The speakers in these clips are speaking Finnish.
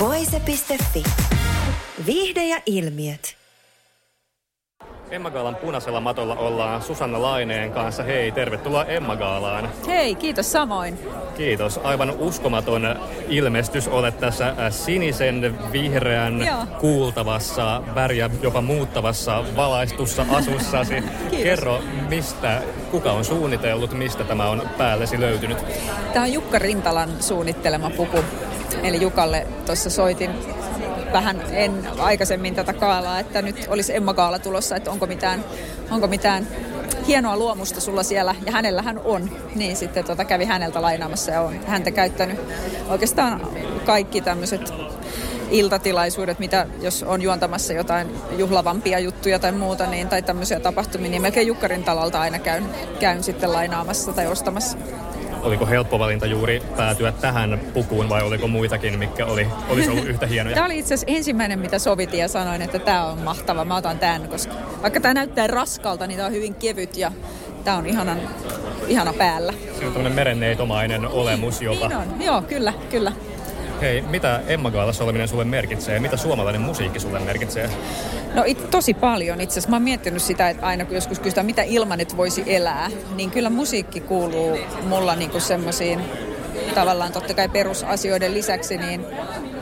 Voise.fi. Viihde ja ilmiöt. Emma Gaalan punaisella matolla ollaan Susanna Laineen kanssa. Hei, tervetuloa Emma Gaalaan. Hei, kiitos samoin. Kiitos. Aivan uskomaton ilmestys. Olet tässä äh, sinisen, vihreän, Joo. kuultavassa, väriä jopa muuttavassa valaistussa asussasi. Kerro, mistä, kuka on suunnitellut, mistä tämä on päällesi löytynyt? Tämä on Jukka Rintalan suunnittelema puku. Eli Jukalle tuossa soitin vähän en aikaisemmin tätä kaalaa, että nyt olisi Emma Kaala tulossa, että onko mitään, onko mitään hienoa luomusta sulla siellä, ja hänellähän on. Niin sitten tota kävi häneltä lainaamassa ja on häntä käyttänyt oikeastaan kaikki tämmöiset iltatilaisuudet, mitä jos on juontamassa jotain juhlavampia juttuja tai muuta, niin, tai tämmöisiä tapahtumia, niin melkein Jukkarin talalta aina käyn, käyn sitten lainaamassa tai ostamassa. Oliko helppo valinta juuri päätyä tähän pukuun vai oliko muitakin, mikä oli, olisi ollut yhtä hienoja? Tämä oli itse asiassa ensimmäinen, mitä sovitin ja sanoin, että tämä on mahtava. Mä otan tämän, koska vaikka tämä näyttää raskalta, niin tämä on hyvin kevyt ja tämä on ihanan, ihana päällä. Siinä on tämmöinen merenneitomainen olemus jopa. Niin on, joo, kyllä, kyllä. Hei, mitä Emma Gaalassa oleminen sulle merkitsee? Mitä suomalainen musiikki sulle merkitsee? No it, tosi paljon itse asiassa. Mä oon miettinyt sitä, että aina kun joskus kysytään, mitä ilman et voisi elää, niin kyllä musiikki kuuluu mulla niinku semmoisiin tavallaan totta kai perusasioiden lisäksi niin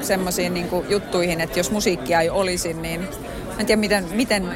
semmoisiin niinku juttuihin, että jos musiikkia ei olisi, niin en tiedä miten, miten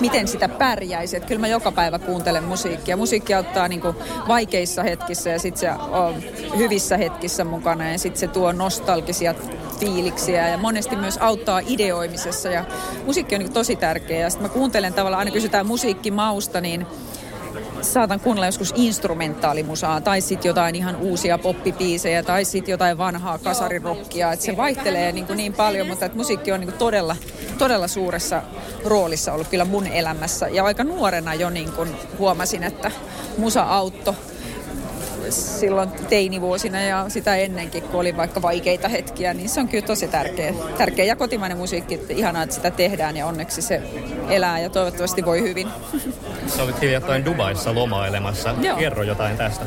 miten sitä pärjäisi. Että kyllä mä joka päivä kuuntelen musiikkia. Musiikki auttaa niin vaikeissa hetkissä ja sitten se on hyvissä hetkissä mukana ja sitten se tuo nostalgisia fiiliksiä ja monesti myös auttaa ideoimisessa ja musiikki on niin tosi tärkeä ja sitten mä kuuntelen tavallaan, aina kysytään musiikkimausta, niin saatan kuunnella joskus instrumentaalimusaa tai sitten jotain ihan uusia poppipiisejä tai sitten jotain vanhaa kasarirokkia. Et se vaihtelee niin, kuin niin paljon, mutta et musiikki on niin kuin todella, todella suuressa roolissa ollut kyllä mun elämässä. Ja aika nuorena jo niin kuin huomasin, että musa auttoi silloin teinivuosina ja sitä ennenkin, kun oli vaikka vaikeita hetkiä, niin se on kyllä tosi tärkeä. tärkeä. Ja kotimainen musiikki, että ihanaa, että sitä tehdään ja onneksi se elää ja toivottavasti voi hyvin. Sä olit hiljattain Dubaissa lomailemassa. Joo. Kerro jotain tästä.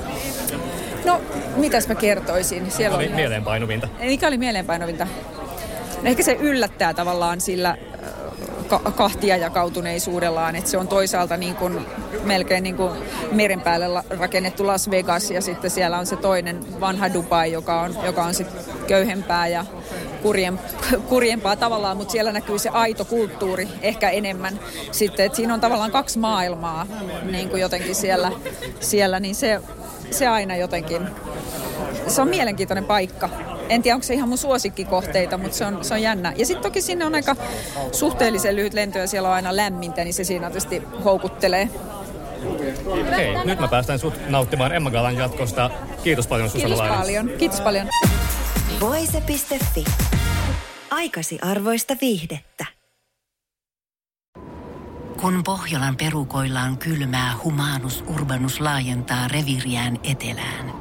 No, mitäs mä kertoisin? Siellä Oli mieleenpainuvinta. Mikä oli mieleenpainuvinta? No ehkä se yllättää tavallaan sillä ka- kahtia jakautuneisuudellaan, että se on toisaalta niin kuin melkein niin kuin meren päälle rakennettu Las Vegas ja sitten siellä on se toinen vanha Dubai, joka on, joka on sitten köyhempää ja kurjen, kurjempaa tavallaan, mutta siellä näkyy se aito kulttuuri ehkä enemmän sitten, että siinä on tavallaan kaksi maailmaa niin kuin jotenkin siellä, siellä niin se, se aina jotenkin se on mielenkiintoinen paikka. En tiedä, onko se ihan mun suosikkikohteita, mutta se on, se on jännä. Ja sitten toki sinne on aika suhteellisen lyhyt lento ja siellä on aina lämmintä, niin se siinä tietysti houkuttelee. Hei, nyt mä päästän sut nauttimaan Emma Galan jatkosta. Kiitos paljon Susanna Kiitos paljon. Kiitos paljon. Voise.fi. Aikasi arvoista viihdettä. Kun Pohjolan perukoillaan kylmää, humanus urbanus laajentaa reviriään etelään.